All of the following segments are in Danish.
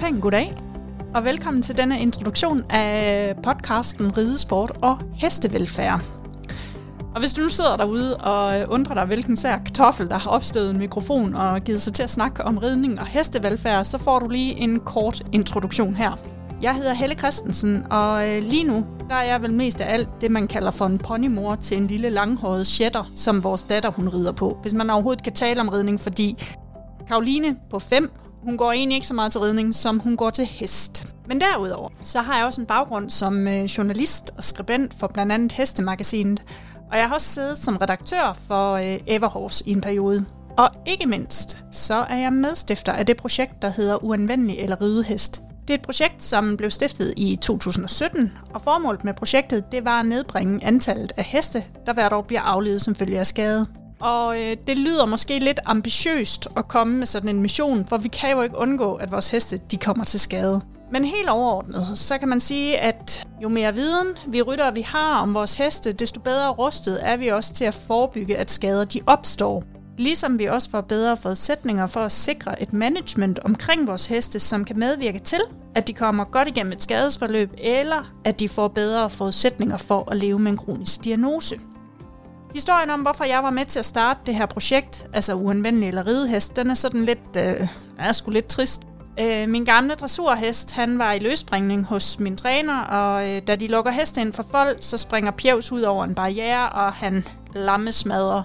Pæn goddag, og velkommen til denne introduktion af podcasten Ridesport og Hestevelfærd. Og hvis du nu sidder derude og undrer dig, hvilken sær kartoffel, der har opstået en mikrofon og givet sig til at snakke om ridning og hestevelfærd, så får du lige en kort introduktion her. Jeg hedder Helle Christensen, og øh, lige nu der er jeg vel mest af alt det, man kalder for en ponymor til en lille langhåret shetter, som vores datter hun rider på. Hvis man overhovedet kan tale om ridning, fordi Karoline på 5, hun går egentlig ikke så meget til ridning, som hun går til hest. Men derudover, så har jeg også en baggrund som øh, journalist og skribent for blandt andet Hestemagasinet, og jeg har også siddet som redaktør for øh, Everhorse i en periode. Og ikke mindst, så er jeg medstifter af det projekt, der hedder Uanvendelig eller Ridehest. Det er et projekt, som blev stiftet i 2017, og formålet med projektet det var at nedbringe antallet af heste, der hvert år bliver aflevet som følge af skade. Og øh, det lyder måske lidt ambitiøst at komme med sådan en mission, for vi kan jo ikke undgå, at vores heste de kommer til skade. Men helt overordnet, så kan man sige, at jo mere viden vi rytter, vi har om vores heste, desto bedre rustet er vi også til at forebygge, at skader de opstår. Ligesom vi også får bedre forudsætninger for at sikre et management omkring vores heste, som kan medvirke til, at de kommer godt igennem et skadesforløb, eller at de får bedre forudsætninger for at leve med en kronisk diagnose. Historien om, hvorfor jeg var med til at starte det her projekt, altså uanvendelig eller ridehest, den er sådan lidt, øh, er sgu lidt trist. Øh, min gamle dressurhest, han var i løsspringning hos min træner, og øh, da de lukker hesten ind for folk, så springer Pjevs ud over en barriere, og han lammesmadrer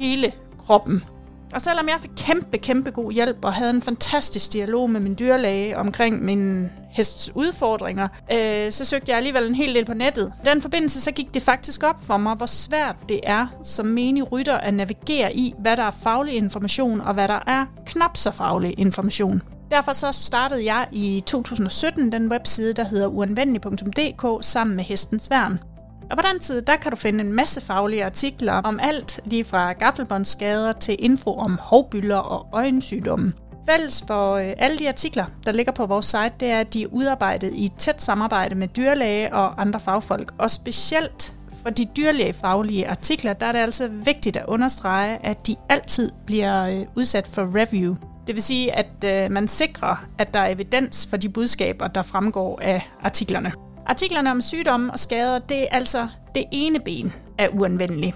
hele kroppen. Og selvom jeg fik kæmpe, kæmpe god hjælp og havde en fantastisk dialog med min dyrlæge omkring min hests udfordringer, øh, så søgte jeg alligevel en hel del på nettet. I den forbindelse så gik det faktisk op for mig, hvor svært det er som menig rytter at navigere i, hvad der er faglig information og hvad der er knap så faglig information. Derfor så startede jeg i 2017 den webside, der hedder uanvendelig.dk sammen med Hestens Værn. Og på den tid, der kan du finde en masse faglige artikler om alt, lige fra gaffelbåndsskader til info om hovbyller og øjensygdomme. Fælles for øh, alle de artikler, der ligger på vores site, det er, at de er udarbejdet i tæt samarbejde med dyrlæge og andre fagfolk. Og specielt for de dyrlægefaglige artikler, der er det altså vigtigt at understrege, at de altid bliver øh, udsat for review. Det vil sige, at øh, man sikrer, at der er evidens for de budskaber, der fremgår af artiklerne. Artiklerne om sygdomme og skader, det er altså det ene ben af uanvendelig.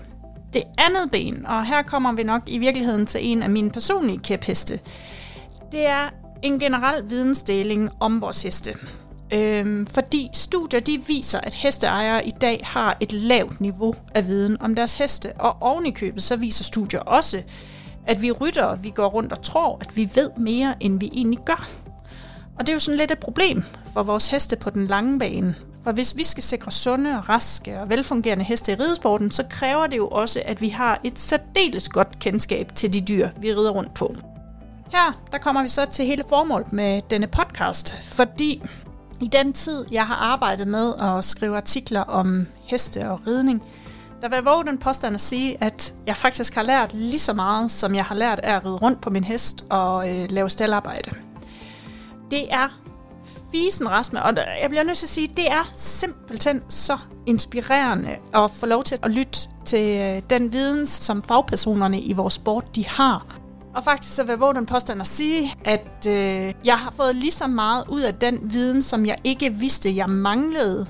Det andet ben, og her kommer vi nok i virkeligheden til en af mine personlige kæpheste, det er en generel vidensdeling om vores heste. Øhm, fordi studier de viser, at hesteejere i dag har et lavt niveau af viden om deres heste, og oven i købet så viser studier også, at vi rytter, vi går rundt og tror, at vi ved mere, end vi egentlig gør. Og det er jo sådan lidt et problem for vores heste på den lange bane. For hvis vi skal sikre sunde, og raske og velfungerende heste i ridesporten, så kræver det jo også, at vi har et særdeles godt kendskab til de dyr, vi rider rundt på. Her der kommer vi så til hele formålet med denne podcast, fordi i den tid, jeg har arbejdet med at skrive artikler om heste og ridning, der vil jeg våge den påstand at sige, at jeg faktisk har lært lige så meget, som jeg har lært af at ride rundt på min hest og øh, lave staldarbejde. Det er fisen rasme, og jeg bliver nødt til at sige, det er simpelthen så inspirerende at få lov til at lytte til øh, den viden, som fagpersonerne i vores sport de har. Og faktisk så vil jeg våge den påstand at sige, at øh, jeg har fået lige så meget ud af den viden, som jeg ikke vidste, jeg manglede,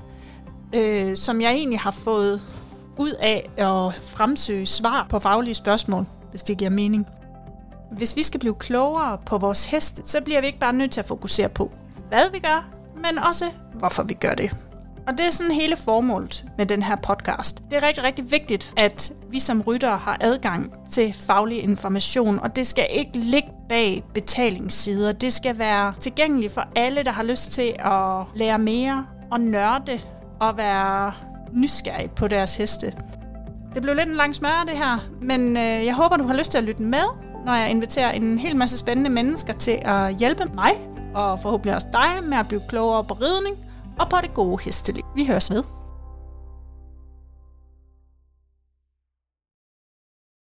øh, som jeg egentlig har fået ud af at fremsøge svar på faglige spørgsmål, hvis det giver mening. Hvis vi skal blive klogere på vores heste, så bliver vi ikke bare nødt til at fokusere på, hvad vi gør, men også hvorfor vi gør det. Og det er sådan hele formålet med den her podcast. Det er rigtig, rigtig vigtigt, at vi som ryttere har adgang til faglig information, og det skal ikke ligge bag betalingssider. Det skal være tilgængeligt for alle, der har lyst til at lære mere og nørde og være nysgerrig på deres heste. Det blev lidt en lang smør det her, men øh, jeg håber, du har lyst til at lytte med, når jeg inviterer en hel masse spændende mennesker til at hjælpe mig, og forhåbentlig også dig med at blive klogere på ridning og på det gode hesteliv. Vi høres ved.